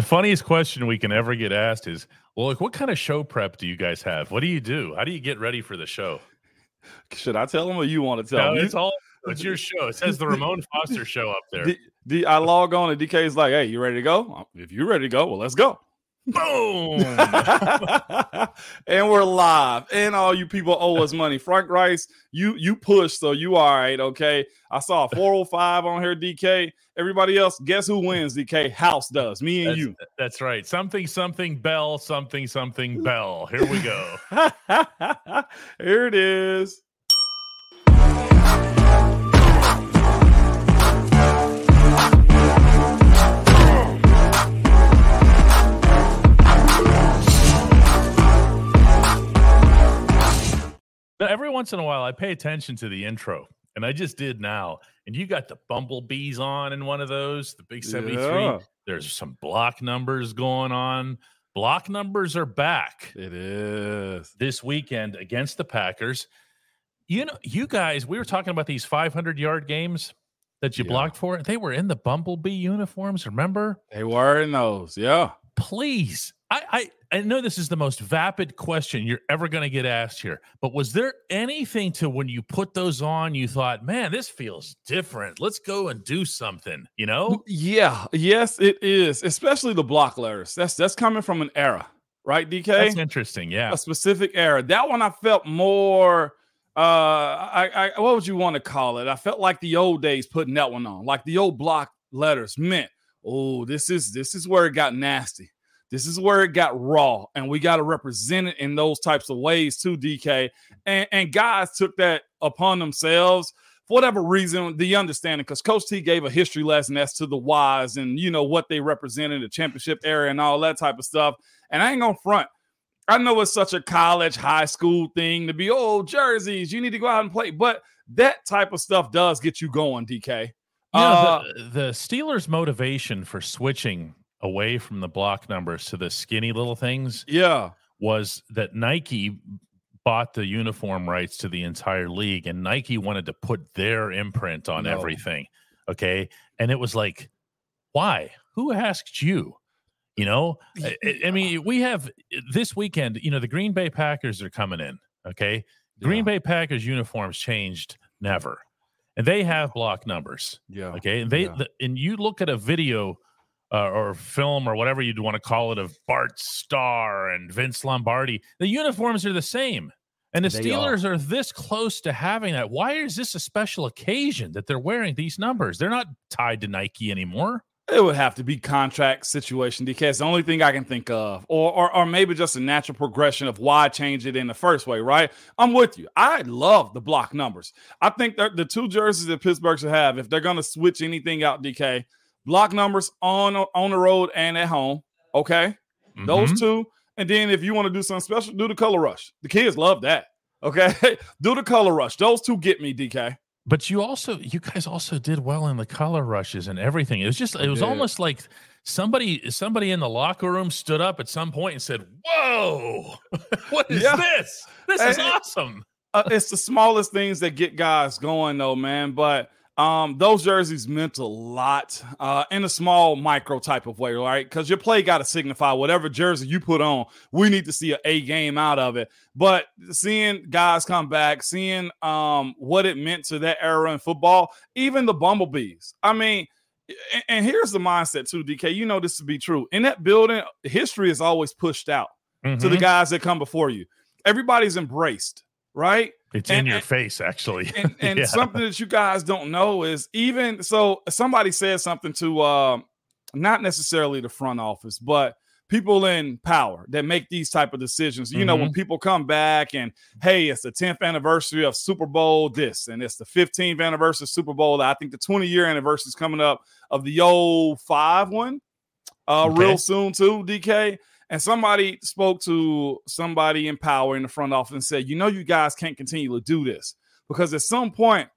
The funniest question we can ever get asked is, well, like, what kind of show prep do you guys have? What do you do? How do you get ready for the show? Should I tell them or you want to tell No, them? it's all it's your show. It says the Ramon Foster show up there. I log on and DK's like, hey, you ready to go? If you're ready to go, well, let's go. Boom. and we're live. And all you people owe us money. Frank Rice, you you push, so you all right, okay? I saw a 405 on here, DK. Everybody else, guess who wins, DK? House does. Me and That's, you. that's right. Something, something, bell, something, something, bell. Here we go. here it is. Now, every once in a while, I pay attention to the intro, and I just did now. And you got the bumblebees on in one of those, the big 73. Yeah. There's some block numbers going on. Block numbers are back It is. this weekend against the Packers. You know, you guys, we were talking about these 500 yard games that you Yeah. blocked for. They were in the bumblebee uniforms, remember? They were in those. Yeah. please I, I i know this is the most vapid question you're ever going to get asked here but was there anything to when you put those on you thought man this feels different let's go and do something you know Yeah. Yes, it is. Especially the block letters. That's that's coming from an era, right, DK? that's interesting yeah a specific era. That one I felt more uh I, I what would you want to call it? I felt like the old days putting that one on, like the old block letters meant, oh, this is this is where it got nasty. This is where it got raw, and we got to represent it in those types of ways too, DK. And and guys took that upon themselves for whatever reason, the understanding, because Coach T gave a history lesson as to the whys and you know what they represented, the championship era, and all that type of stuff. And I ain't gonna front. I know it's such a college, high school thing to be, oh, jerseys, you need to go out and play. But that type of stuff does get you going, DK. Yeah, Uh, the, the steelers motivation for switching away from the block numbers to the skinny little things yeah. was that nike bought the uniform rights to the entire league and nike wanted to put their imprint on No. everything okay and it was like why who asked you you know I, I- I mean we have this weekend you know the green bay packers are coming in okay green Yeah. bay packers uniforms changed never and they have block numbers Yeah. okay and they Yeah. the, and you look at a video uh, or film or whatever you'd want to call it of bart starr and vince lombardi the uniforms are the same and the They steelers are. this close to having that why is this a special occasion that they're wearing these numbers they're not tied to nike anymore It would have to be contract situation, DK. It's the only thing I can think of, or, or or maybe just a natural progression of why change it in the first way. Right? I'm with you. I love the block numbers. I think that the two jerseys that Pittsburgh should have, if they're going to switch anything out, DK, block numbers on on the road and at home. Okay, those Mhm. two, and then if you want to do something special, do the color rush. The kids love that. Okay, do the color rush. Those two get me, DK. but you also you guys also did well in the color rushes and everything it was just it was almost like somebody somebody in the locker room stood up at some point and said whoa what is Yeah. this this is Hey, awesome uh, it's the smallest things that get guys going though man but um those jerseys meant a lot uh in a small micro type of way right? Because your play got to signify whatever jersey you put on. We need to see a a game out of it. But seeing guys come back seeing um what it meant to that era in football even the bumblebees. I mean and, and here's the mindset too dk you know this to be true. In that building history is always pushed out to the Mhm. guys that come before you. Everybody's embraced right it's and- in your and- face actually. and, and Yeah. something that you guys don't know is even so somebody said something to um not necessarily the front office but people in power that make these type of decisions. You know when people come back and hey it's the 10th anniversary of super bowl this and it's the 15th anniversary of super bowl. I think the 20 year anniversary is coming up of the old five one uh Okay. real soon too dk and somebody spoke to somebody in power in the front office and said, you know, you guys can't continue to do this because at some point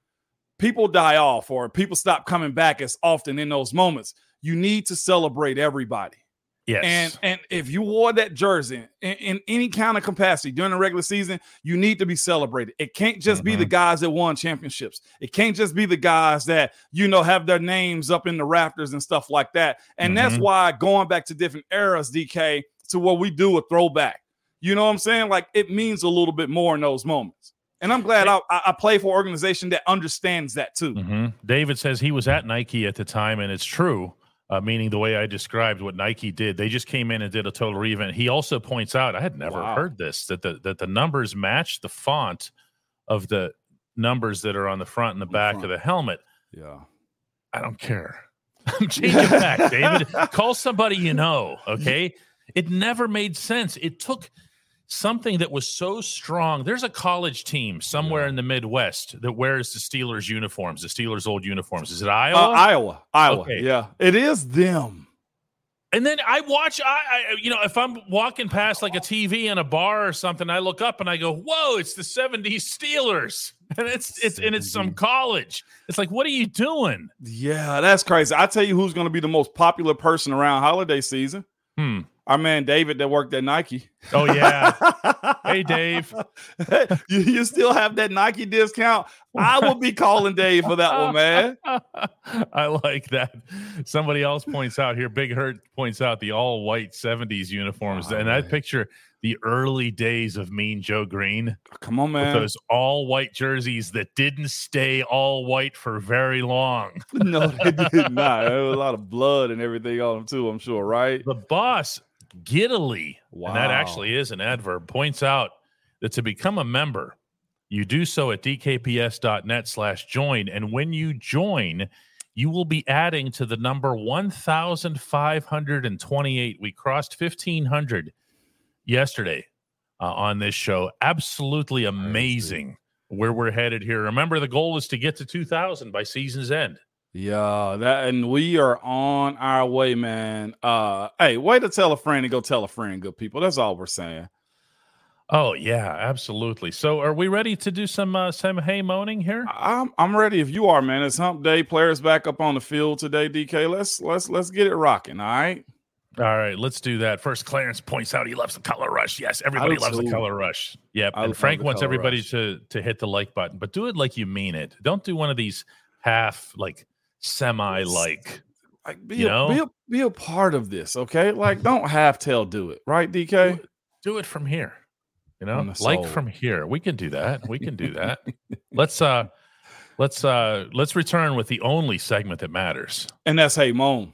people die off or people stop coming back as often in those moments. You need to celebrate everybody. Yes. And and if you wore that jersey in, in, any kind of capacity during the regular season, you need to be celebrated. It can't just mm-hmm. be the mm-hmm. guys that won championships. It can't just be the guys that you know have their names up in the rafters and stuff like that. And mm-hmm. that's why going back to different eras, DK, to what we do a throwback. You know what I'm saying? Like it means a little bit more in those moments. And I'm glad I, I play for an organization that understands that too. Mm-hmm. David says he was at Nike at the time, and it's true uh, meaning the way I described what Nike did. They just came in and did a total revamp. He also points out, I had never wow. heard this, that the that the numbers match the font of the numbers that are on the front and the back the of the helmet. Yeah. I don't care. I'm changing back, David. Call somebody you know, okay? It never made sense. It took something that was so strong. There's a college team somewhere in the Midwest that wears the Steelers uniforms, the Steelers old uniforms. Is it Iowa? Uh, Iowa, Iowa. Okay. Yeah, it is them. And then I watch, I, I, you know, if I'm walking past like a TV in a bar or something, I look up and I go, "Whoa, it's the '70s Steelers," and it's it's 70. and it's some college. It's like, what are you doing? Yeah, that's crazy. I tell you, who's going to be the most popular person around holiday season? Hmm our man David that worked at Nike. Oh yeah. hey Dave. you, you still have that Nike discount? I will be calling Dave for that one, man. I like that. Somebody else points out here, Big Hurt points out the all white 70s uniforms. Oh, and I picture the early days of Mean Joe Green. Come on, man. those all white jerseys that didn't stay all white for very long. no, they did not. There was a lot of blood and everything on them, too, I'm sure, right? The boss giddily, wow. and that actually is an adverb, points out that to become a member, you do so at dkps.net slash join. And when you join, you will be adding to the number 1,528. We crossed 1,500 yesterday uh, on this show. Absolutely amazing where we're headed here. Remember, the goal is to get to 2,000 by season's end. Yeah, that and we are on our way, man. Uh hey, way to tell a friend and go tell a friend, good people. That's all we're saying. Oh yeah, absolutely. So are we ready to do some uh some hay moaning here? I'm I'm ready if you are, man. It's hump day. Players back up on the field today, DK. Let's let's let's get it rocking, all right? All right, let's do that. First, Clarence points out he loves the color rush. Yes, everybody loves too. the color rush. Yep. I and Frank wants everybody rush. to to hit the like button, but do it like you mean it. Don't do one of these half like semi like. Like be you a, know? be a be a part of this, okay? Like don't half tail do it, right, DK? Do it, do it from here. You know, like from here. We can do that. We can do that. let's uh let's uh let's return with the only segment that matters. And that's hey moan.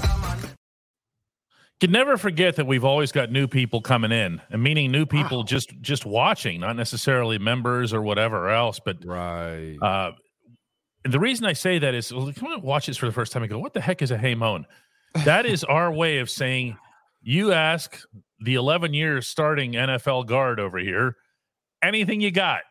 can never forget that we've always got new people coming in and meaning new people wow. just just watching not necessarily members or whatever else but right uh the reason i say that is well, come on watch this for the first time and go what the heck is a hey moan that is our way of saying you ask the 11 years starting nfl guard over here anything you got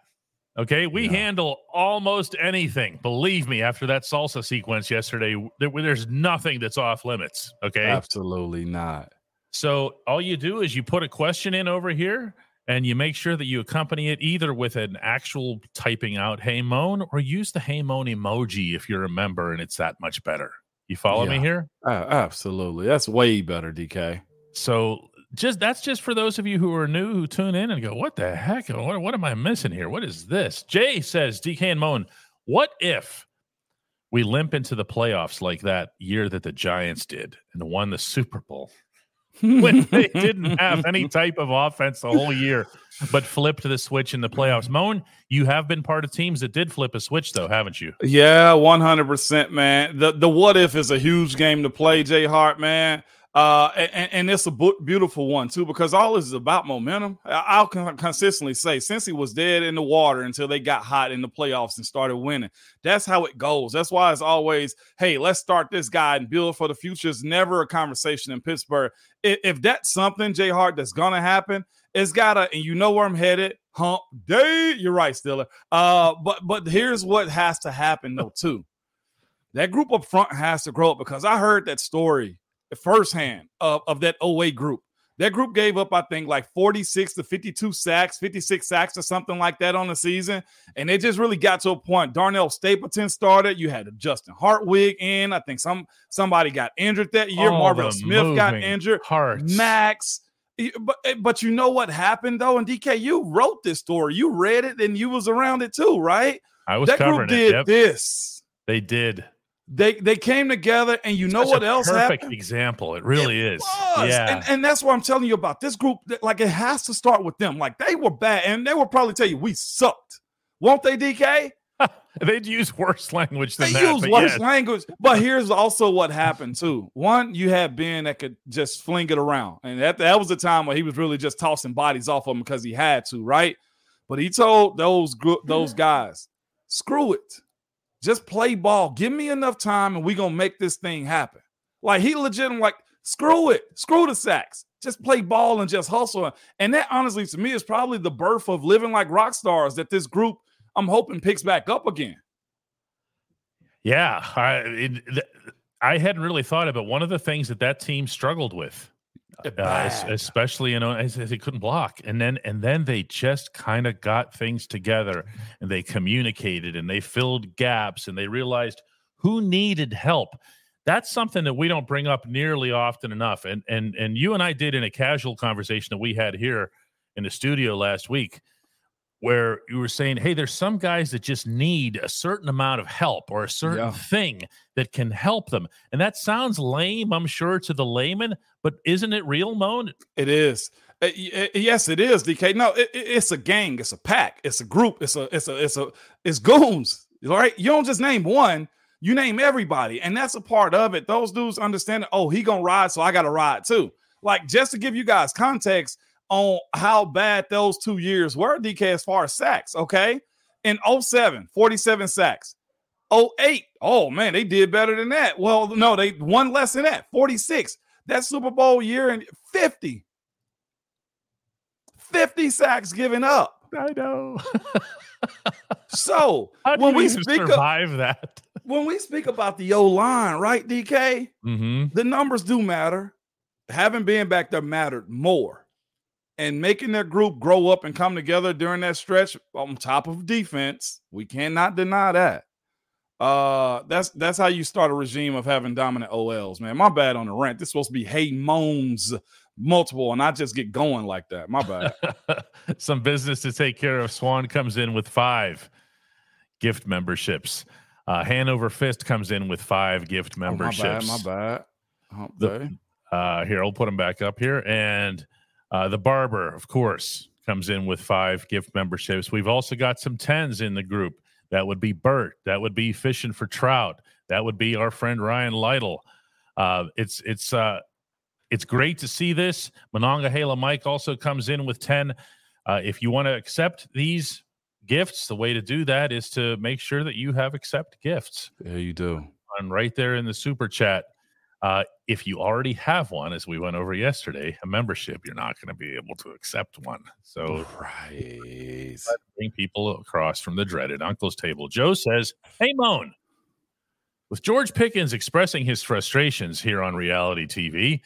Okay, we yeah. handle almost anything. Believe me, after that salsa sequence yesterday, there, there's nothing that's off limits. Okay, absolutely not. So all you do is you put a question in over here, and you make sure that you accompany it either with an actual typing out "Hey Moan" or use the "Hey Moan" emoji if you're a member, and it's that much better. You follow yeah. me here? Uh, absolutely, that's way better, DK. So just that's just for those of you who are new who tune in and go, "What the heck? What, what am I missing here? What is this?" Jay says, "DK and Moan, what if we limp into the playoffs like that year that the Giants did and won the Super Bowl when they didn't have any type of offense the whole year, but flipped the switch in the playoffs?" Moan, you have been part of teams that did flip a switch, though, haven't you? Yeah, one hundred percent, man. The the what if is a huge game to play, Jay Hart, man Uh, and, and it's a beautiful one too, because all this is about momentum. I'll consistently say since he was dead in the water until they got hot in the playoffs and started winning. That's how it goes. That's why it's always, hey, let's start this guy and build for the future. It's never a conversation in Pittsburgh. If, if that's something, Jay Hart, that's gonna happen, it's gotta, and you know where I'm headed. Hump day. You're right, Stiller. Uh, but but here's what has to happen though, too. That group up front has to grow up because I heard that story firsthand of, of that OA group. That group gave up, I think, like 46 to 52 sacks, 56 sacks or something like that on the season. And it just really got to a point. Darnell Stapleton started. You had Justin Hartwig in. I think some somebody got injured that year. Marvel Smith got injured. Hearts. Max. But, eh, but you know what happened though? And DK, you wrote this story. You read it and you was around it too, right? I was that group did yep. this. They did. They they came together, and you know what else perfect happened? example. It really it is. Was. Yeah, and, and that's what I'm telling you about this group. Like it has to start with them. Like they were bad, and they will probably tell you we sucked. Won't they, DK? They'd use worse language than they that. use worse yes. language. But here's also what happened too. One, you had Ben that could just fling it around, and that that was the time where he was really just tossing bodies off of him because he had to, right? But he told those those guys, screw it. Just play ball. Give me enough time and we're going to make this thing happen. Like he legit, like, screw it. Screw the sacks. Just play ball and just hustle. And that, honestly, to me, is probably the birth of living like rock stars that this group, I'm hoping, picks back up again. Yeah. I, it, I hadn't really thought of it. One of the things that that team struggled with uh, especially you know as, as they couldn't block. And then and then they just kind of got things together and they communicated and they filled gaps and they realized who needed help. That's something that we don't bring up nearly often enough. And and and you and I did in a casual conversation that we had here in the studio last week where you were saying, hey, there's some guys that just need a certain amount of help or a certain yeah. thing that can help them. And that sounds lame, I'm sure, to the layman, but isn't it real, Moan? It is. Uh, yes, it is, DK. No, it, it's a gang, it's a pack, it's a group, it's a, it's a, it's a, it's goons. All right, you don't just name one, you name everybody, and that's a part of it. Those dudes understand. That, oh, he gonna ride, so I gotta ride too. Like just to give you guys context, on how bad those two years were, DK, as far as sacks. Okay. In 07, 47 sacks. 08, oh man, they did better than that. Well, no, they one less than that, 46. That Super Bowl year and 50. 50 sacks given up. I know. so when we speak survive of, that, when we speak about the O line, right, DK, mm-hmm. the numbers do matter. Having been back there mattered more and making their group grow up and come together during that stretch on top of defense. We cannot deny that. Uh, that's that's how you start a regime of having dominant OLs, man. My bad on the rant. This supposed to be Hey Moans multiple, and I just get going like that. My bad. Some business to take care of. Swan comes in with five gift memberships. Uh, Hanover Fist comes in with five gift memberships. Oh, my bad. My bad. The, uh, here, I'll put them back up here. And uh, the barber, of course, comes in with five gift memberships. We've also got some tens in the group. That would be Bert. That would be fishing for trout. That would be our friend Ryan Lytle. Uh, it's it's uh, it's great to see this. Monongahela Mike also comes in with ten. Uh, if you want to accept these gifts, the way to do that is to make sure that you have accept gifts. Yeah, you do. And right there in the super chat. Uh, if you already have one, as we went over yesterday, a membership, you're not going to be able to accept one. So, right. Bring people across from the dreaded uncle's table. Joe says, Hey, Moan, with George Pickens expressing his frustrations here on reality TV,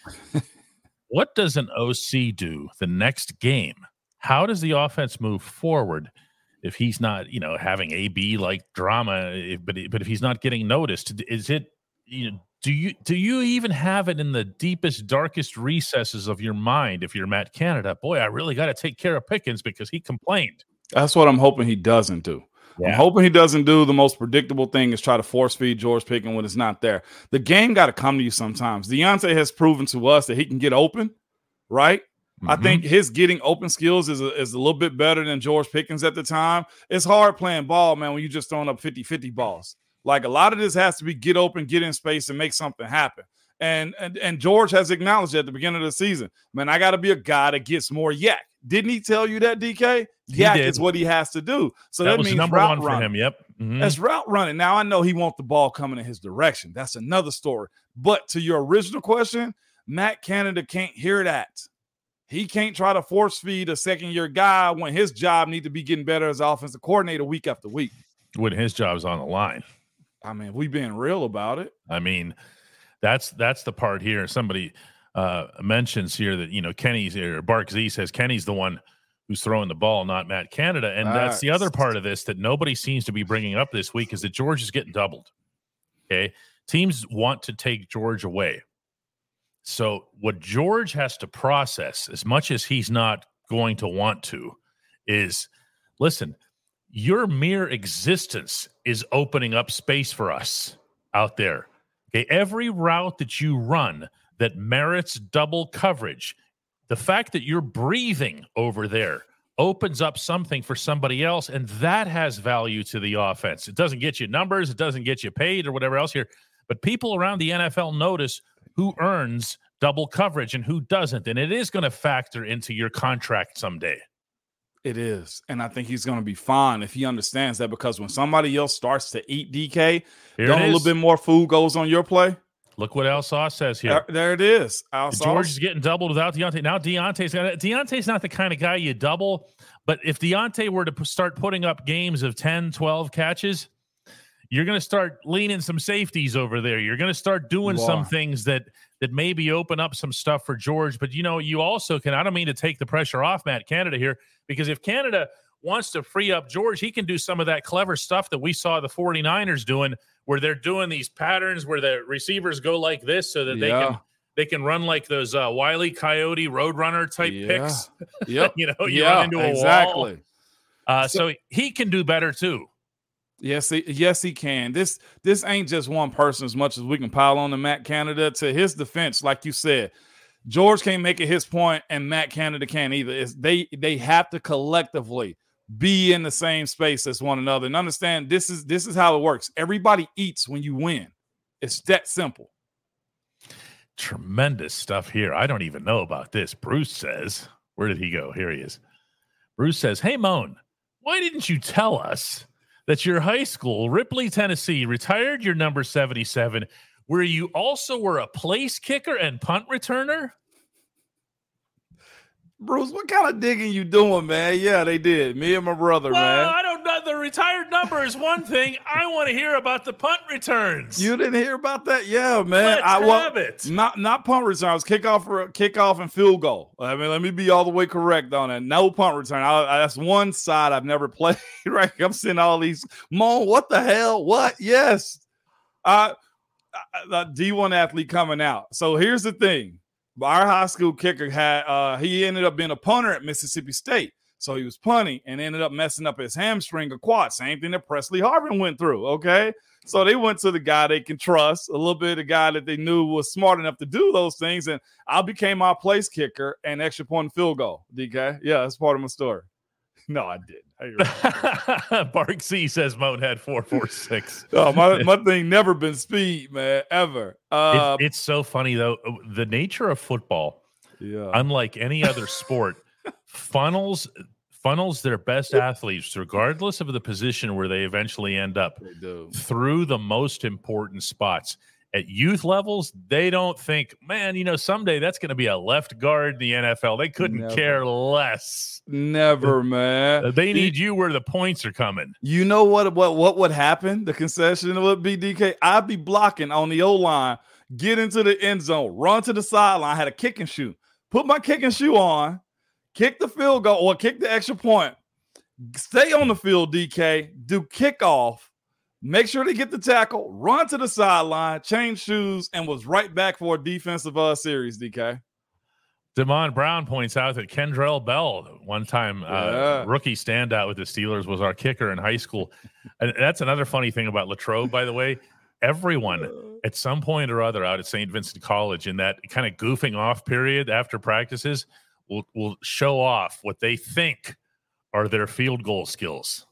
what does an OC do the next game? How does the offense move forward? If he's not, you know, having AB like drama, but but if he's not getting noticed, is it you know do you do you even have it in the deepest darkest recesses of your mind if you're matt canada boy i really got to take care of pickens because he complained that's what i'm hoping he doesn't do yeah. i'm hoping he doesn't do the most predictable thing is try to force feed george pickens when it's not there the game got to come to you sometimes Diontae has proven to us that he can get open right mm-hmm. I think his getting open skills is a, is a little bit better than George Pickens at the time. It's hard playing ball, man, when you're just throwing up 50 50 balls. Like a lot of this has to be get open, get in space, and make something happen. And, and and George has acknowledged at the beginning of the season, man, I got to be a guy that gets more YAC. Didn't he tell you that, DK? YAC is what he has to do. So that, that means number route one for running. him. Yep. Mhm. That's route running. Now I know he wants the ball coming in his direction. That's another story. But to your original question, Matt Canada can't hear that. He can't try to force feed a second year guy when his job need to be getting better as offensive coordinator week after week. when his job's on the line. I mean, we being real about it. I mean, that's that's the part here. Somebody uh, mentions here that you know Kenny's or Bark Z says Kenny's the one who's throwing the ball, not Matt Canada, and that's the other part of this that nobody seems to be bringing up this week is that George is getting doubled. Okay, teams want to take George away. So what George has to process, as much as he's not going to want to, is listen. Your mere existence is opening up space for us out there. Okay, every route that you run that merits double coverage, the fact that you're breathing over there opens up something for somebody else, and that has value to the offense. It doesn't get you numbers, it doesn't get you paid or whatever else here, but people around the NFL notice who earns double coverage and who doesn't, and it is going to factor into your contract someday. It is. And I think he's going to be fine if he understands that because when somebody else starts to eat DK, a little bit more food goes on your play. Look what Al Sauce says here. There, there it is. Al George is getting doubled without Diontae. Now Diontae's got it. Diontae's not the kind of guy you double, but if Diontae were to start putting up games of 10, 12 catches, you're going to start leaning some safeties over there. You're going to start doing some things that that maybe open up some stuff for George. But you know, you also can. I don't mean to take the pressure off Matt Canada here because if Canada wants to free up George, he can do some of that clever stuff that we saw the 49ers doing, where they're doing these patterns where the receivers go like this so that they can they can run like those uh, Wiley Coyote Roadrunner type Yeah. picks. Yep. you know, you yeah, run into a exactly. wall. Uh, so, he can do better too. Yes, he, yes, he can. This this ain't just one person. As much as we can pile on to Matt Canada, to his defense, like you said, George can't make it his point, and Matt Canada can't either. It's, they they have to collectively be in the same space as one another and understand this is this is how it works. Everybody eats when you win. It's that simple. Tremendous stuff here. I don't even know about this. Bruce says, where did he go? Here he is. Bruce says, Hey, Moan, why didn't you tell us that your high school, Ripley, Tennessee, retired your number 77, where you also were a place kicker and punt returner? Bruce, what kind of digging you doing, man? Yeah, they did. Me and my brother, Well, man. Don't. The retired number is one thing. I want to hear about the punt returns. You didn't hear about that? Yeah, man. Let's I wa- have it. Not not punt returns, kickoff for kickoff and field goal. I mean, let me be all the way correct on that. No punt return. I, I- that's one side I've never played. Right, I'm seeing all these. Mon, what the hell? What? Yes, uh, the D1 athlete coming out. So here's the thing: our high school kicker had uh, he ended up being a punter at Mississippi State. So he was punting and ended up messing up his hamstring or quad. Same thing that Pressley Harvin went through. Okay. So they went to the guy they can trust, a little bit of the guy that they knew was smart enough to do those things. And I became our place kicker and extra point field goal. DK. Yeah, that's part of my story. No, I didn't. I. Bark C says Moan had 446. oh, my, my thing never been speed, man, ever. Uh, it, it's so funny though. The nature of football, yeah. unlike any other sport, funnels funnels their best athletes, regardless of the position where they eventually end up, through the most important spots. At youth levels, they don't think, man, you know, someday that's going to be a left guard in the NFL. They couldn't Never. care less. Never, man. They need you where the points are coming. You know what? What what would happen? The concession would be DK. I'd be blocking on the O line, get into the end zone, run to the sideline. Had a kick and shoe. Put my kick and shoe on, kick the field goal or kick the extra point. Stay on the field, DK. Do kickoff. Make sure they get the tackle. Run to the sideline, change shoes, and was right back for a defensive uh series. DK. Damon Brown points out that Kendrell Bell, one time Yeah. uh, rookie standout with the Steelers, was our kicker in high school. and that's another funny thing about Latrobe, by the way. Everyone at some point or other out at St. Vincent College in that kind of goofing off period after practices will will show off what they think are their field goal skills.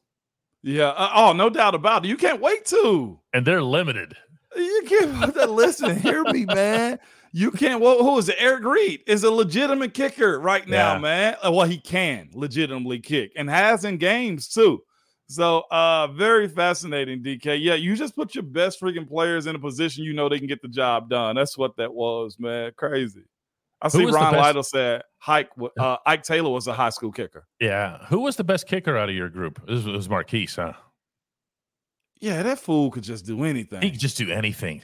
Yeah. uh, oh, no doubt about it. You can't wait to. And they're limited. You can't listen. Hear me, man. You can't. Well, who is it? Eric Reed is a legitimate kicker right now, Yeah. man. Uh, Well, he can legitimately kick and has in games too. So, uh, very fascinating, DK. Yeah, you just put your best freaking players in a position you know they can get the job done. That's what that was, man. Crazy. I see Ron Lytle said Ike, uh, Ike Taylor was a high school kicker. Yeah. Who was the best kicker out of your group? It was, Maurkice, huh? Yeah, that fool could just do anything. He could just do anything.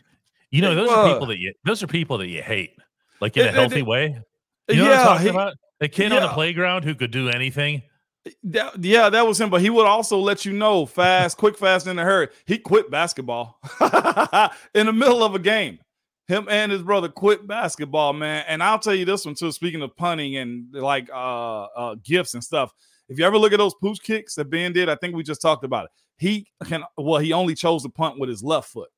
You know, those are people that you those are people that you hate, like in It- a healthy it- way. You know what I'm yeah, talking he- about? The kid on the playground who could do anything. That, yeah, that was him, but he would also let you know fast, quick, fast, in a hurry. He quit basketball in the middle of a game. Him and his brother quit basketball, man. And I'll tell you this one too. Speaking of punting and like uh, uh gifts and stuff, if you ever look at those pooch kicks that Ben did, I think we just talked about it. He can well, he only chose to punt with his left foot.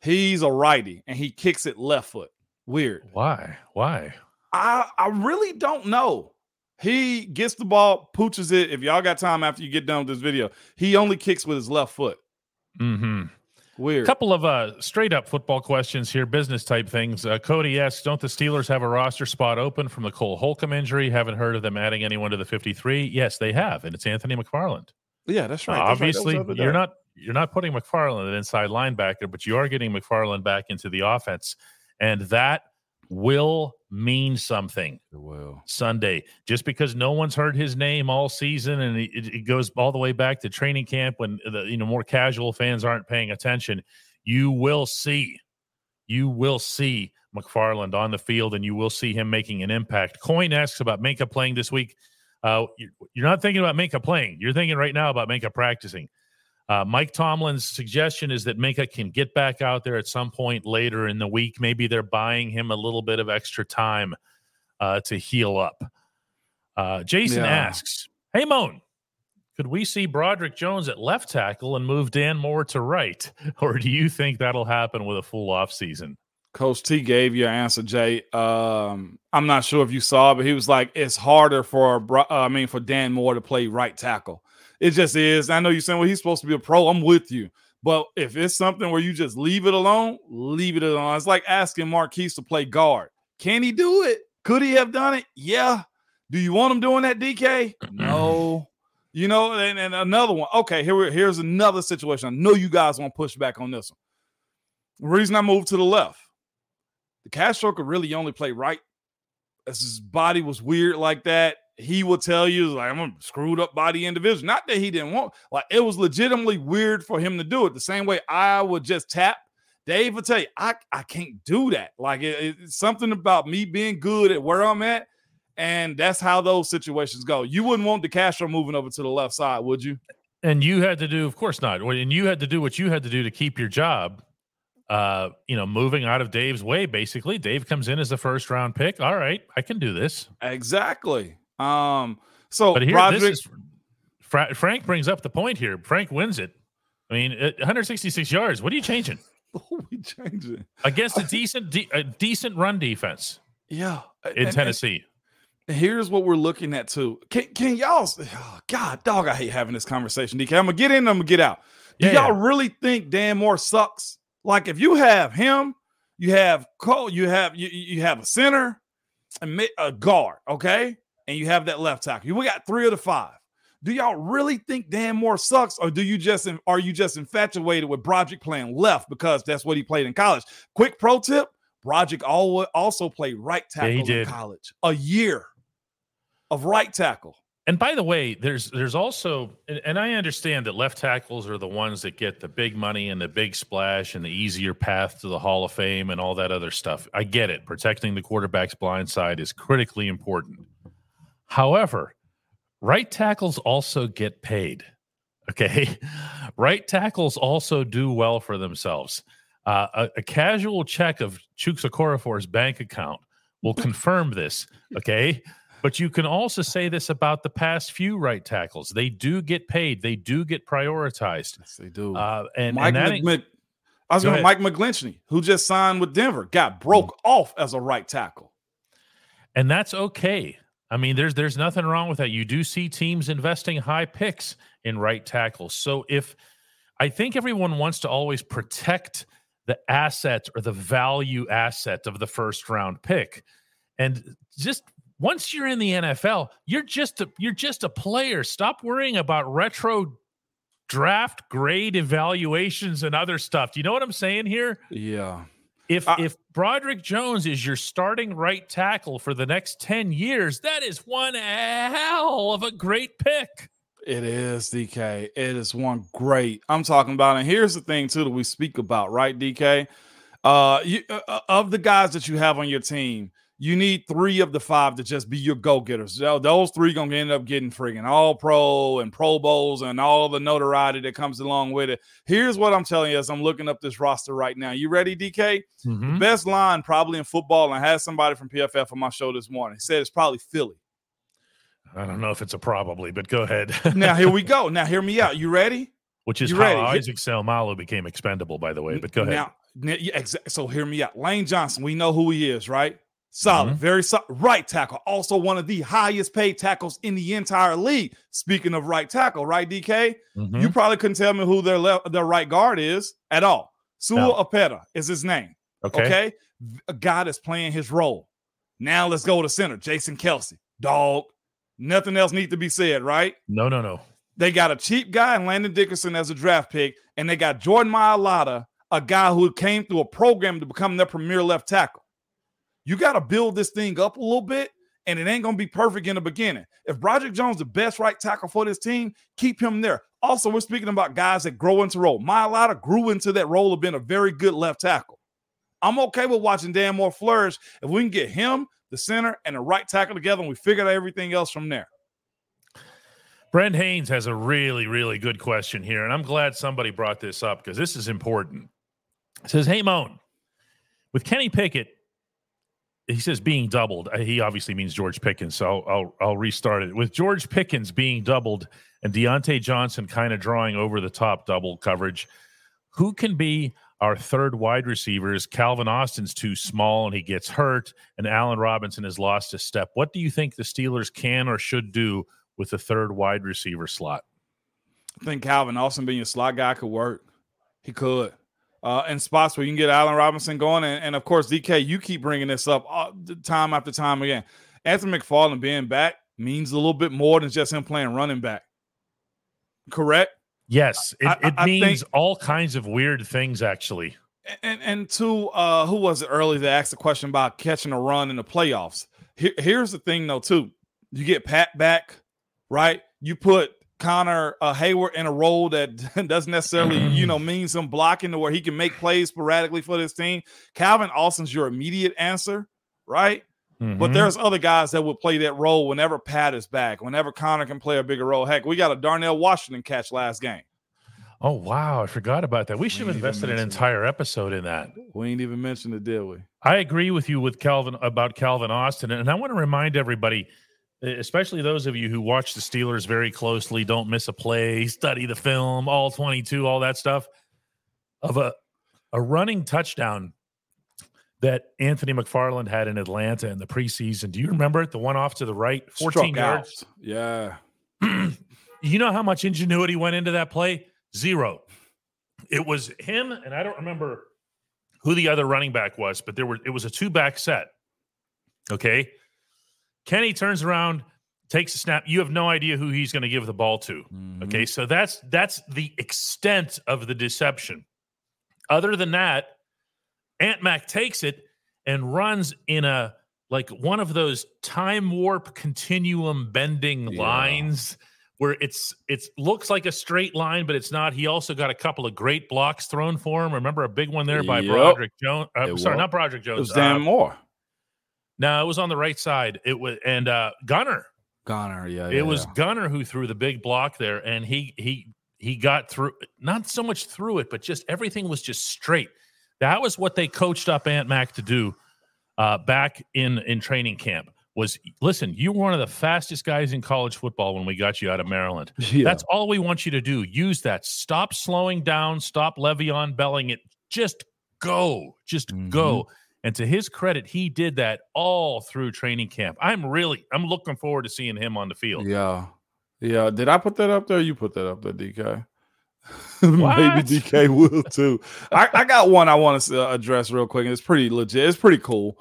He's a righty and he kicks it left foot. Weird. Why? Why? I I really don't know. He gets the ball, pooches it. If y'all got time after you get done with this video, he only kicks with his left foot. Mm-hmm. Weird. A couple of uh, straight up football questions here, business type things. Uh, Cody asks, don't the Steelers have a roster spot open from the Cole Holcomb injury? Haven't heard of them adding anyone to the 53. Yes, they have, and it's Anthony McFarland. yeah, that's Uh, right. That's right. That obviously, day. you're not you're not putting McFarland an inside linebacker, but you are getting McFarland back into the offense, and that will mean something. Sunday, just because no one's heard his name all season, and it, it goes all the way back to training camp when the you know more casual fans aren't paying attention. You will see, you will see McFarland on the field, and you will see him making an impact. Coin asks about Minkah playing this week. Uh, you- you're not thinking about Minkah playing. You're thinking right now about Minkah practicing. Uh, Mike Tomlin's suggestion is that Minkah can get back out there at some point later in the week. Maybe they're buying him a little bit of extra time uh, to heal up. Uh, Jason Yeah. asks, Hey, Moan, could we see Broderick Jones at left tackle and move Dan Moore to right? Or do you think that'll happen with a full off season?" Coach T gave you an answer, Jay. Um, I'm not sure if you saw, but he was like, it's harder for Bro- uh, I mean for Dan Moore to play right tackle. It just is. I know you're saying, well, he's supposed to be a pro. I'm with you. But if it's something where you just leave it alone, leave it alone. It's like asking Maurkice to play guard. Can he do it? Could he have done it? Yeah. Do you want him doing that, DK? No. You know, and, and another one. Okay, here, here's another situation. I know you guys want to push back on this one. The reason I moved to the left, DeCastro could really only play right. As his body was weird like that, he will tell you like I'm screwed up body individual. Not that he didn't want, like it was legitimately weird for him to do it. The same way I would just tap. Dave would tell you, I, I can't do that. Like it- it's something about me being good at where I'm at. And that's how those situations go. You wouldn't want DeCastro moving over to the left side, would you? And you had to do, of course not. And you had to do what you had to do to keep your job. Uh, you know, moving out of Dave's way, basically. Dave comes in as a first round pick. All right, I can do this. Exactly. Um, so But here, Broderick, this is Fra- Frank brings up the point here. Frank wins it. I mean, at 166 yards. What are you changing we changed it. against a decent, de- a decent run defense Yeah. in and- and Tennessee? here's what we're looking at too. Can can y'all oh, God dog, I hate having this conversation, DK. I'm gonna get in, I'm gonna get out. Do Yeah, y'all yeah. really think Dan Moore sucks? Like if you have him, you have Cole, you have you, you have a center, a guard, okay, and you have that left tackle. We got three of the five. Do y'all really think Dan Moore sucks, or do you just are you just infatuated with Broderick playing left because that's what he played in college? Quick pro tip: Broderick al- also played right Yeah, tackle in college. A year of right tackle. And by the way, there's there's also and, and I understand that left tackles are the ones that get the big money and the big splash and the easier path to the Hall of Fame and all that other stuff. I get it. Protecting the quarterback's blind side is critically important. However, right tackles also get paid. Okay. Right tackles also do well for themselves. Uh, a, a casual check of Chuksa Okorafor's bank account will confirm this. Okay. But you can also say this about the past few right tackles. They do get paid. They do get prioritized. Yes, they do. Uh, and, Mike and that Mc, Mc- I was Go going ahead. Mike McGlinchey, who just signed with Denver, got broke off as a right tackle. and that's okay. I mean, there's there's nothing wrong with that. You do see teams investing high picks in right tackles. So if I think everyone wants to always protect the asset or the value asset of the first round pick. And just once you're in the NFL, you're just a you're just a player. Stop worrying about retro draft grade evaluations and other stuff. Do you know what I'm saying here? Yeah. If I, if Broderick Jones is your starting right tackle for the next 10 years, that is one hell of a great pick. It is, DK. It is one great. I'm talking about, and here's the thing too that we speak about, right, DK? Uh, you, uh, uh, of the guys that you have on your team, you need three of the five to just be your go getters. Those three gonna end up getting freaking all pro and Pro Bowls and all the notoriety that comes along with it. Here's what I'm telling you as I'm looking up this roster right now. You ready, DK? Mm-hmm. The best line probably in football, and I had somebody from PFF on my show this morning. He said it's probably Philly. I don't know if it's a probably, but go ahead. now here we go. Now hear me out. You ready? Which is you how ready? Isaac Seumalo became expendable, by the way. But go ahead. Now, so hear me out. Lane Johnson, we know who he is, right? Solid, mm-hmm. very solid. Right tackle, also one of the highest paid tackles in the entire league. Speaking of right tackle, right, DK? Mm-hmm. You probably couldn't tell me who their left, their right guard is at all. Sua no. Opeta is his name. Okay. okay. A guy that's playing his role. Now let's go to center. Jason Kelce, Dog. Nothing else needs to be said, right? No, no, no. They got a cheap guy in Landon Dickerson as a draft pick, and they got Jordan Mailata, a guy who came through a program to become their premier left tackle. You got to build this thing up a little bit, and it ain't to be perfect in the beginning. If Broderick Jones the best right tackle for this team, keep him there. Also, we're speaking about guys that grow into role. Mailata grew into that role of being a very good left tackle. I'm okay with watching Dan Moore flourish if we can get him the center, and the right tackle together, and we figured out everything else from there. Brent Haynes has a really, really good question here, and I'm glad somebody brought this up because this is important. It says, Hey, Moan, with Kenny Pickett, he says being doubled. Uh, he obviously means George Pickens, so I'll, I'll, I'll restart it. With George Pickens being doubled and Diontae Johnson kind of drawing over the top double coverage, who can be our third wide receivers, Calvin Austin's too small and he gets hurt, and Allen Robinson has lost a step. What do you think the Steelers can or should do with the third wide receiver slot? I think Calvin Austin being a slot guy could work. He could. Uh, in spots where you can get Allen Robinson going. And, and of course, DK, you keep bringing this up uh, time after time again. Anthony McFarland being back means a little bit more than just him playing running back. Correct? Yes, it, I, it I, means think, all kinds of weird things, actually. And and to uh, who was it earlier that asked a question about catching a run in the playoffs? Here, here's the thing, though, too. You get Pat back, right? You put Connor uh, Heyward in a role that doesn't necessarily, you know, mean some blocking to where he can make plays sporadically for this team. Calvin Austin's your immediate answer, right? Mm-hmm. But there's other guys that would play that role whenever Pat is back, whenever Connor can play a bigger role. Heck, we got a Darnell Washington catch last game. Oh wow, I forgot about that. We should have invested an entire episode in that. We ain't even mentioned it, did we? I agree with you with Calvin about Calvin Austin, and I want to remind everybody, especially those of you who watch the Steelers very closely, don't miss a play, study the film, all twenty-two, all that stuff, of a a running touchdown that Anthony McFarland had in Atlanta in the preseason. Do you remember it? The one off to the right, 14 Struck yards. Out. Yeah. you know how much ingenuity went into that play? Zero. It was him, and I don't remember who the other running back was, but there were it was a two back set. Okay. Kenny turns around, takes a snap. You have no idea who he's going to give the ball to. Mm-hmm. Okay. So that's that's the extent of the deception. Other than that, Ant Mac takes it and runs in a like one of those time warp continuum bending yeah. lines where it's it's looks like a straight line, but it's not. He also got a couple of great blocks thrown for him. Remember a big one there by yep. Broderick Jones. Uh, sorry, was. not Broderick Jones. It was Dan uh, Moore. No, it was on the right side. It was and uh Gunner. Gunner, yeah. It yeah, was yeah. Gunner who threw the big block there, and he he he got through not so much through it, but just everything was just straight. That was what they coached up Ant Mac to do uh, back in in training camp. Was listen, you were one of the fastest guys in college football when we got you out of Maryland. Yeah. That's all we want you to do. Use that. Stop slowing down. Stop Le'Veon belling it. Just go. Just mm-hmm. go. And to his credit, he did that all through training camp. I'm really, I'm looking forward to seeing him on the field. Yeah, yeah. Did I put that up there? you put that up there, DK? Maybe DK will too. I, I got one I want to uh, address real quick, and it's pretty legit. It's pretty cool.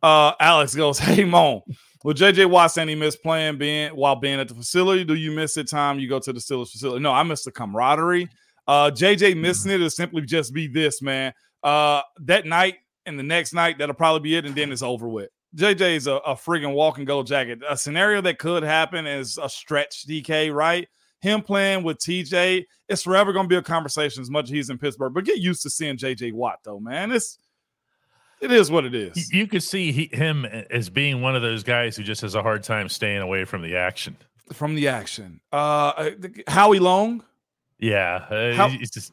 Uh, Alex goes, "Hey, Mon, well, JJ Watt saying he missed playing being while being at the facility. Do you miss it? time you go to the Steelers facility? No, I miss the camaraderie. Uh, JJ missing it is simply just be this man. Uh, that night and the next night that'll probably be it, and then it's over with. JJ is a, a friggin' walking gold jacket. A scenario that could happen is a stretch DK, right? Him playing with TJ, it's forever gonna be a conversation as much as he's in Pittsburgh. But get used to seeing JJ Watt though, man. It's it is what it is. You, could see he, him as being one of those guys who just has a hard time staying away from the action. From the action. Uh Howie Long. Yeah, uh, How- it's just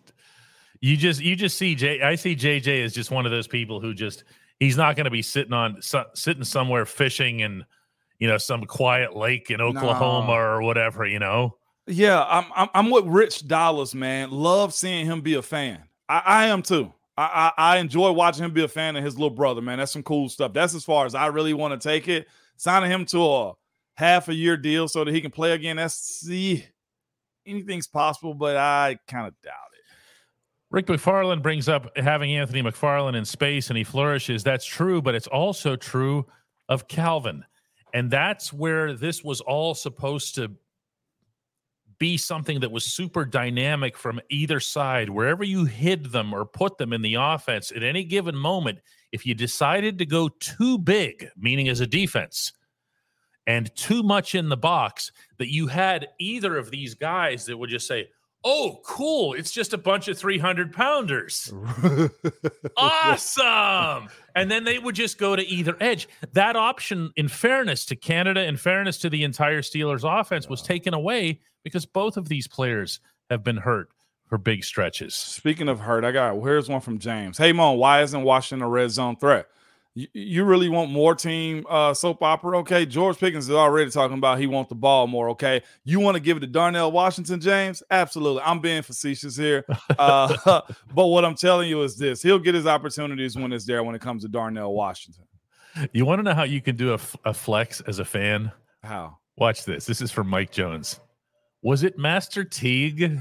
you just you just see J. I see JJ as just one of those people who just he's not going to be sitting on so, sitting somewhere fishing in you know some quiet lake in Oklahoma No. or whatever. You know, Yeah, I'm, I'm I'm with Rich Dollars, man. Love seeing him be a fan. I, I am too. I, I I enjoy watching him be a fan of his little brother, man. That's some cool stuff. That's as far as I really want to take it. Signing him to a half a year deal so that he can play again. That's see anything's possible, but I kind of doubt. Rick McFarland brings up having Anthony McFarland in space and he flourishes. That's true, but it's also true of Calvin. And that's where this was all supposed to be something that was super dynamic from either side. Wherever you hid them or put them in the offense at any given moment, if you decided to go too big, meaning as a defense, and too much in the box, that you had either of these guys that would just say, Oh, cool. It's just a bunch of 300 pounders. Awesome. and then they would just go to either edge. That option, in fairness to Canada, in fairness to the entire Steelers offense, was taken away because both of these players have been hurt for big stretches. Speaking of hurt, I got here's one from James. Hey Mon, why isn't Washington a red zone threat? You, you really want more team uh, soap opera? Okay, George Pickens is already talking about he wants the ball more. Okay, you want to give it to Darnell Washington, James? Absolutely. I'm being facetious here, uh, but what I'm telling you is this: he'll get his opportunities when it's there. When it comes to Darnell Washington, You want to know how you can do a, f- a flex as a fan? how? Watch this. This is from Mike Jones. Was it Master Teague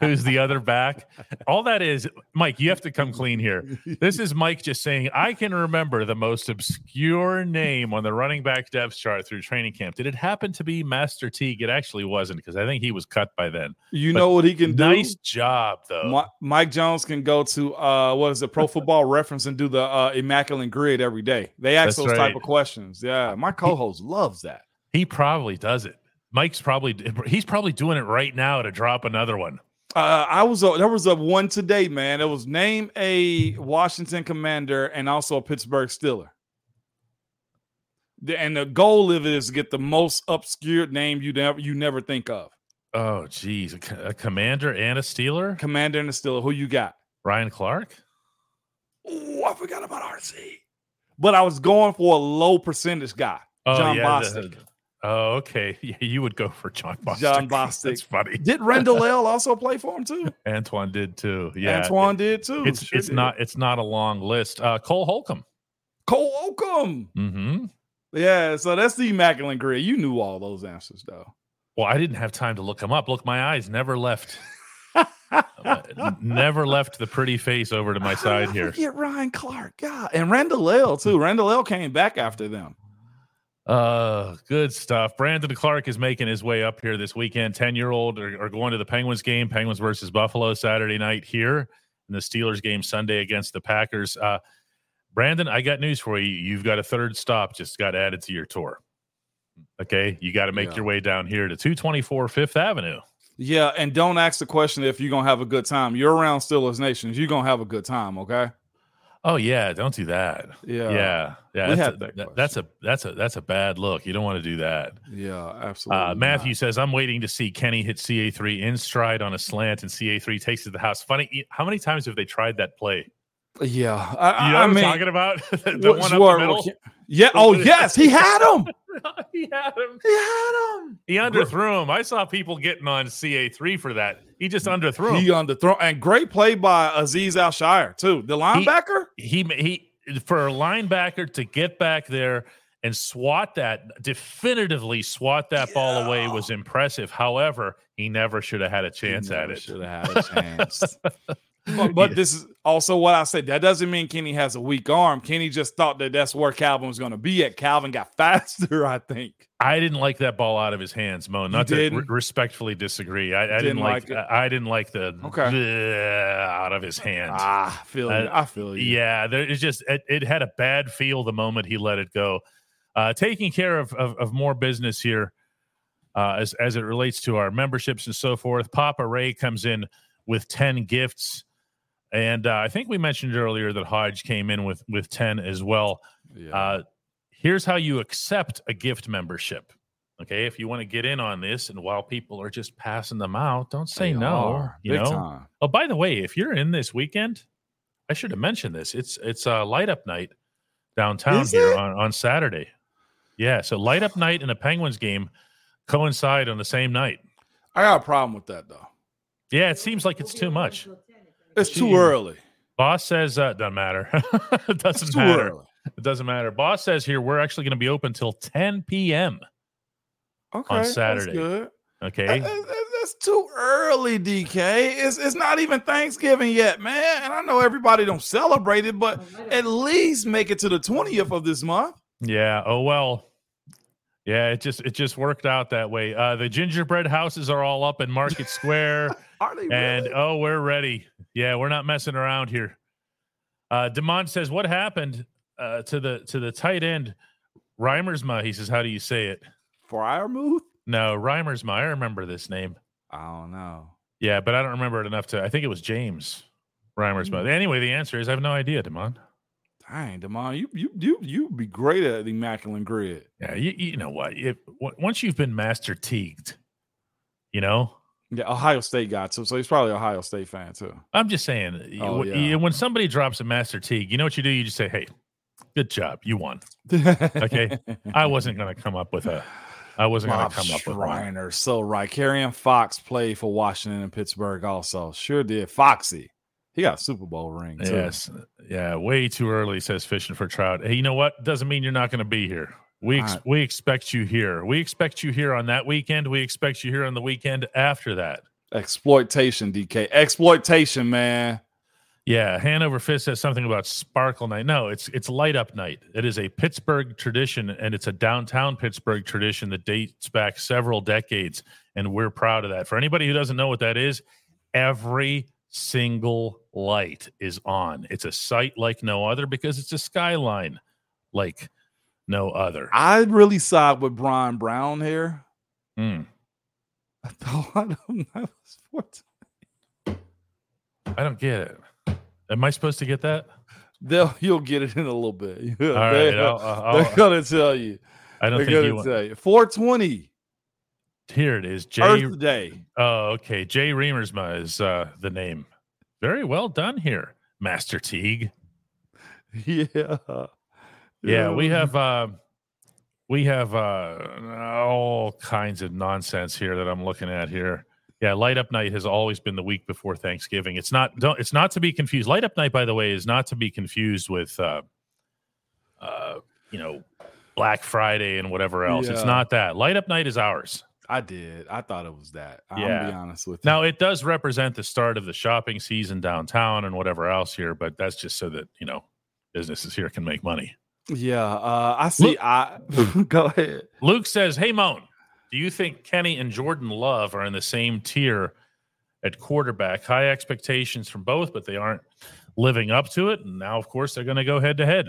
who's the other back? All that is, Mike, you have to come clean here. This is Mike just saying, I can remember the most obscure name on the running back depth chart through training camp. Did it happen to be Master Teague? It actually wasn't because I think he was cut by then. You But know what he can do? Nice job, though. Mi- Mike Jones can go to uh what is it, Pro Football Reference and do the uh immaculate grid every day. They ask That's those type of questions. Yeah, my co-host loves that. He probably does it. Mike's probably he's probably doing it right now to drop another one. Uh, I was a, there was a one today, man. It was name a Washington Commander and also a Pittsburgh Steeler. The- and the goal of it is to get the most obscure name you never you never think of. Oh, geez, a, a commander and a Steeler, Commander and a Steeler. Who you got? Ryan Clark. Oh, I forgot about RC. But I was going for a low percentage guy, Oh, Jon yeah, the- Bostic. Oh, okay. Yeah, you would go for Jon Bostic. Jon Bostic. That's funny. Did Randle El also play for him too? Antwaan did too. Yeah, Antwaan did too. It's Sure it's did. not it's not a long list. Uh, Cole Holcomb. Cole Holcomb. hmm Yeah, so that's the Immaculate Grid. You knew all those answers though. Well, I didn't have time to look him up. Look, my eyes never left. uh, never left the pretty face over to my side here. Get Ryan Clark, God, and Randle El too. Randle El came back after them. Uh, good stuff. Brandon Clark is making his way up here this weekend. 10 year old are, are going to the Penguins game, Penguins versus Buffalo Saturday night here, and the Steelers game Sunday against the Packers. Uh, Brandon, I got news for you. You've got a third stop just got added to your tour. Okay. You got to make Yeah. your way down here to 224 Fifth Avenue. Yeah, and don't ask the question if you're gonna have a good time. You're around Steelers Nations. You're gonna have a good time, okay? Oh, yeah. Don't do that. Yeah, Yeah. Yeah. That's, a, that that- that's a that's a that's a bad look. You don't want to do that. yeah, absolutely. Uh, not. Matthew says, I'm waiting to see Kenny hit CA3 in stride on a slant, and CA3 takes it to the house. Funny, how many times have they tried that play? Yeah, You I, know I mean, talking about? the what- one up the middle? yeah. Oh, yes, he had him. he had him. He had him. He underthrew him. I saw people getting on CA3 for that. He just underthrew him. He him. underthrown and great play by Azeez Al-Shaair too. The linebacker. He, he, for a linebacker to get back there and swat that definitively swat that ball away was impressive. However, he never should have had a chance at it. Should have had a chance. But, but this is also what I said. That doesn't mean Kenny has a weak arm. Kenny just thought that that's where Calvin was going to be at. Calvin got faster, I think. I didn't like that ball out of his hands, Mo. Not to re- respectfully disagree. I, I didn't, Didn't like. like it? I didn't like the Okay. Out of his hands. Ah, I feel you. Uh, I feel you. Yeah, there is just it, it had a bad feel the moment he let it go. Uh, taking care of, of of more business here, uh, as as it relates to our memberships and so forth. Papa Ray comes in with ten gifts, and uh, I think we mentioned earlier that Hodge came in with with ten as well. Yeah. Uh, here's how you accept a gift membership. Okay, if you want to get in on this, and while people are just passing them out, don't say They no. are, You big know. time. Oh, by the way, if you're in this weekend, I should have mentioned this. It's it's a light up night downtown Is here it? on, on Saturday. Yeah, so light up night and a Penguins game coincide on the same night. I got a problem with that though. Yeah, it seems like it's too much. It's too early. Boss says uh, doesn't matter. it doesn't too matter. early. It doesn't matter. Boss says here we're actually going to be open till 10 p.m. Okay, that's Saturday. good. Okay. That- that- That's too early, DK. It's it's not even Thanksgiving yet, man. And I know everybody don't celebrate it, but at least make it to the 20th of this month. Yeah. Oh well. Yeah, it just it just worked out that way. Uh the gingerbread houses are all up in Market Square. Are they and oh, we're ready. Yeah, we're not messing around here. Uh Demont says, What happened uh to the to the tight end Riemersma? He says, How do you say it? Freiermuth? No, Riemersma. I remember this name. I don't know. Yeah, but I don't remember it enough to I think it was James Riemersma. Anyway, the answer is I have no idea, Demont. Dang, Demond, you you you you'd be great at the immaculate grid. Yeah, you, you know what? If once you've been master teagued, you know, Yeah, Ohio State got too, so he's probably an Ohio State fan too. I'm just saying, Oh, yeah. you- when somebody drops a Master Teague, you know what you do? You just say, "Hey, good job, you won." Okay. I wasn't going to come up with a, I wasn't going to come up with one. Schreiner, so right. Keyaron Fox played for Washington and Pittsburgh also. Sure did. Foxy. He got a Super Bowl ring. Too. Yes, yeah, way too early. Says fishing for trout. Hey, you know what? Doesn't mean you're not going to be here. We ex- Alright. we expect you here. We expect you here on that weekend. We expect you here on the weekend after that. Exploitation, DK. Exploitation, man. Yeah, Hanover Fist says something about Sparkle Night. No, it's it's Light Up Night. It is a Pittsburgh tradition, and it's a downtown Pittsburgh tradition that dates back several decades, and we're proud of that. For anybody who doesn't know what that is, every single light is on. It's a sight like no other because it's a skyline like no other. I really side with Brian Brown here. Mm, I thought I don't know. I don't get it. Am I supposed to get that? They'll you'll get it in a little bit. All right, they, I'll- I'll- they're gonna tell you. I don't They're think gonna want. tell you. 420 Here it is. Jay Earth Day. Oh, okay. Jay Riemersma is uh, the name. Very well done here, Master Teague. Yeah. Yeah, we have uh, we have uh, all kinds of nonsense here that I'm looking at here. Yeah, Light Up Night has always been the week before Thanksgiving. It's not don't it's not to be confused. Light Up Night, by the way, is not to be confused with uh, uh, you know Black Friday and whatever else. It's not that. Light Up Night is ours. I did. I thought it was that. I'm Yeah. be honest with you. Now it does represent the start of the shopping season downtown and whatever else here, but that's just so that you know businesses here can make money. Yeah, uh, I see. Look- I go ahead. Luke says, "Hey Moan, do you think Kenny and Jordan Love are in the same tier at quarterback? High expectations from both, but they aren't living up to it. And now, of course, they're going to go head to head.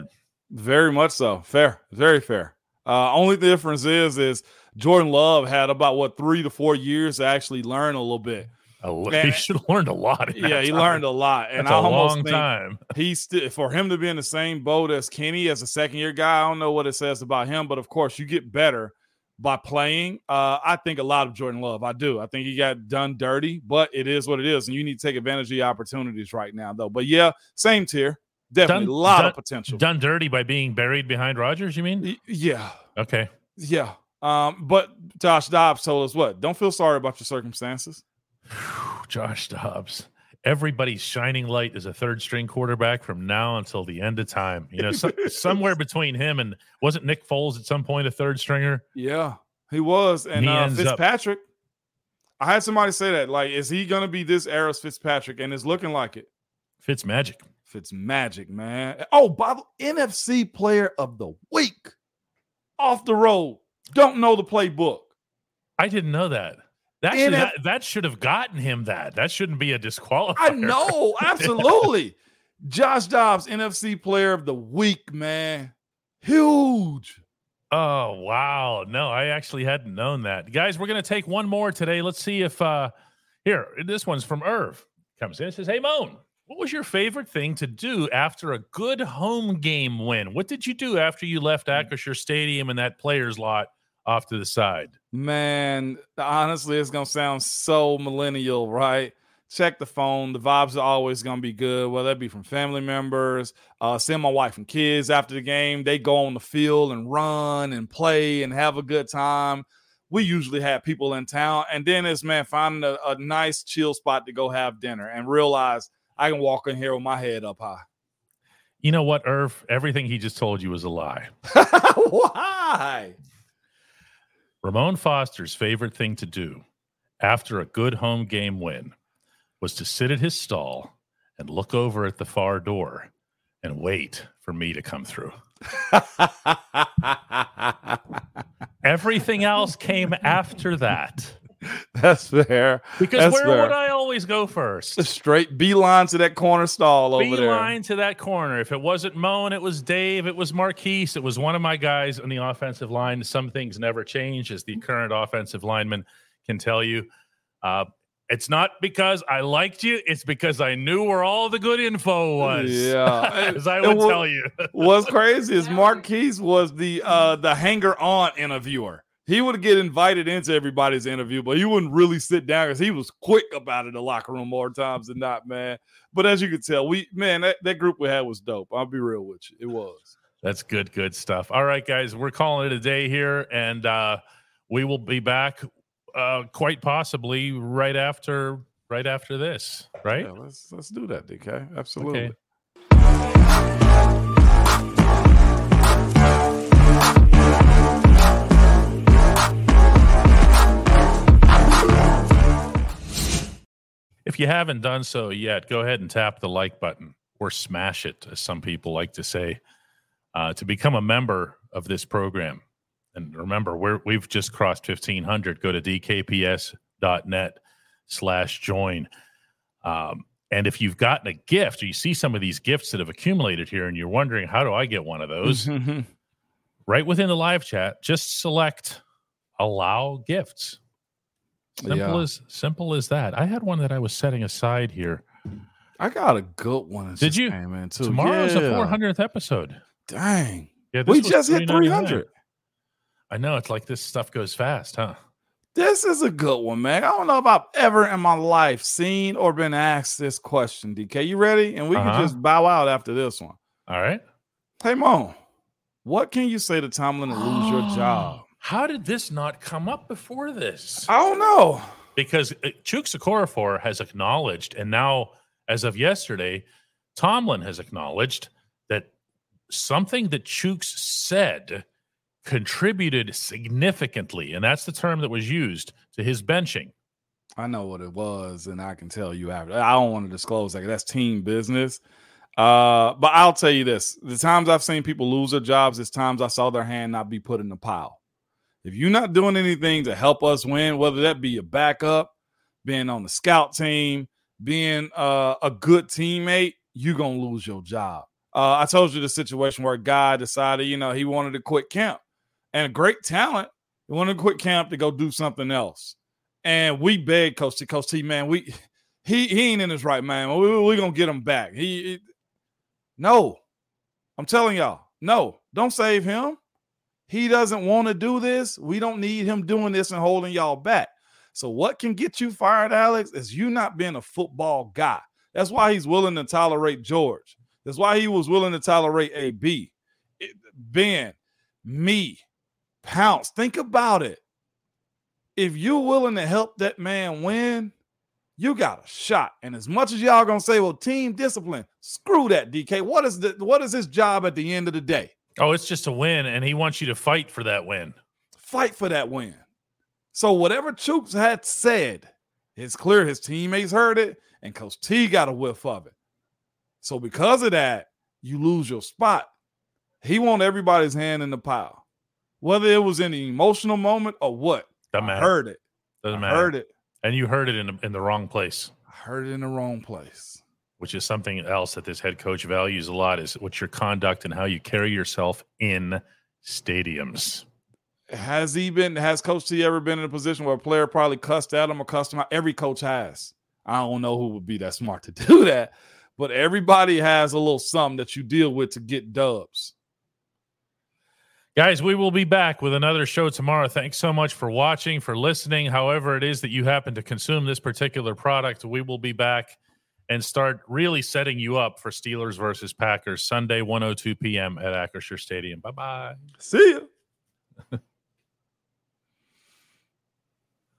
Very much so. Fair. Very fair. Uh, only difference is is Jordan Love had about what three to four years to actually learn a little bit. Man. he should have learned a lot. Yeah, he time. learned a lot, and That's I a long time. he's still for him to be in the same boat as Kenny as a second year guy. I don't know what it says about him, but of course, you get better by playing. Uh, I think a lot of Jordan Love. I do. I think he got done dirty, but it is what it is, and you need to take advantage of the opportunities right now, though. But yeah, same tier. Definitely Done- a lot done- of potential. Done dirty by being buried behind Rodgers. You mean? Y- Yeah, Okay. yeah. Um, but Josh Dobbs told us what? Don't feel sorry about your circumstances. Josh Dobbs. everybody's shining light is a third string quarterback from now until the end of time. You know, some, somewhere between him and wasn't Nick Foles at some point a third stringer? Yeah, he was. And He uh, ends up- Fitzpatrick, I had somebody say that. Like, is he going to be this era's Fitzpatrick? And it's looking like it. Fitz magic. Fitz magic, man. Oh, by the NFC player of the week off the road. Don't know the playbook. I didn't know that. That should, that, that should have gotten him that. That shouldn't be a disqualifier. I know, absolutely. Josh Dobbs, NFC player of the week, man. Huge. Oh wow. No, I actually hadn't known that. Guys, we're gonna take one more today. Let's see if uh here, this one's from Irv. Comes in and says, Hey Moan, what was your favorite thing to do after a good home game win? What did you do after you left Acrisure Stadium and that player's lot off to the side? Man, honestly, it's gonna sound so millennial, right? Check the phone. The vibes are always gonna be good, whether it be from family members, uh, send my wife and kids after the game. They go on the field and run and play and have a good time. We usually have people in town, and then it's man finding a, a nice chill spot to go have dinner and realize I can walk in here with my head up high. You know what, Irv? Everything he just told you was a lie. Why? Ramon Foster's favorite thing to do after a good home game win was to sit at his stall and look over at the far door and wait for me to come through. Everything else came after that. That's fair. Because That's where fair. would I always go first? Straight beeline to that corner stall over there. Beeline to that corner. If it wasn't Moan, it was Dave, it was Maurkice, it was one of my guys on the offensive line. Some things never change, as the current offensive lineman can tell you. Uh, it's not because I liked you, it's because I knew where all the good info was. Yeah. as I It would wa- tell you. What's crazy is Maurkice was the uh the hanger on interviewer. He would get invited into everybody's interview, but he wouldn't really sit down because he was quick about it in the locker room more times than not, man. But as you can tell, we man, that, that group we had was dope. I'll be real with you. It was. That's good, good stuff. All right, guys, we're calling it a day here, and uh, we will be back uh, quite possibly right after right after this. Right? Yeah, let's let's do that, DK. Absolutely. Okay. If you haven't done so yet, go ahead and tap the like button or smash it, as some people like to say, uh, to become a member of this program. And remember, we're, we've just crossed 1500. Go to dkps.net slash join. Um, and if you've gotten a gift or you see some of these gifts that have accumulated here and you're wondering, how do I get one of those? Mhm. right within the live chat, just select allow gifts. Simple Yeah. as simple as that. I had one that I was setting aside here. I got a good one. Did you? Came in too. Tomorrow's the Yeah. 400th episode. Dang. Yeah, We just hit 300. I know it's like this stuff goes fast, huh? This is a good one, man. I don't know if I've ever in my life seen or been asked this question. DK, you ready? And we Uh-huh. can just bow out after this one. All right. Hey, Mo, what can you say to Tomlin to lose your job? How did this not come up before this? I don't know. because uh, Chuks Okorafor has acknowledged, and now as of yesterday, Tomlin has acknowledged that something that Chuks said contributed significantly, and that's the term that was used to his benching. I know what it was, and I can tell you after. I don't want to disclose that. 'cause That's team business. Uh, but I'll tell you this: the times I've seen people lose their jobs, is times I saw their hand not be put in the pile. If you're not doing anything to help us win, whether that be a backup, being on the scout team, being uh, a good teammate, you're gonna lose your job. Uh, I told you the situation where a guy decided, you know, he wanted to quit camp, and a great talent, he wanted to quit camp to go do something else. And we begged Coach T, Coach T, man, we he he ain't in his right man. We we gonna get him back. He, he- no, I'm telling y'all, no, don't save him. He doesn't want to do this. We don't need him doing this and holding y'all back. So what can get you fired, Alex, is you not being a football guy. That's why he's willing to tolerate George. That's why he was willing to tolerate AB. Ben, me, Pounce. Think about it. If you're willing to help that man win, you got a shot. And as much as y'all gonna say, well, team discipline, screw that, DK. What is the what is his job at the end of the day? Oh, it's just a win, and he wants you to fight for that win. Fight for that win. So whatever Chuks had said, it's clear his teammates heard it, and Coach T got a whiff of it. So because of that, you lose your spot. He want everybody's hand in the pile, whether it was in an emotional moment or what. Doesn't I matter. heard it. Doesn't I matter. heard it. And you heard it in in the wrong place, I heard it in the wrong place. Which is something else that this head coach values a lot. Is what's your conduct and how you carry yourself in stadiums. Has he been? Has Coach T ever been in a position where a player probably cussed at him or cussed him out? Every coach has. I don't know who would be that smart to do that, but everybody has a little something that you deal with to get dubs. Guys, we will be back with another show tomorrow. Thanks so much for watching, for listening. However, it is that you happen to consume this particular product, we will be back and start really setting you up for Steelers versus Packers Sunday, 102 p.m. at Acrisure Stadium. Bye bye. See ya.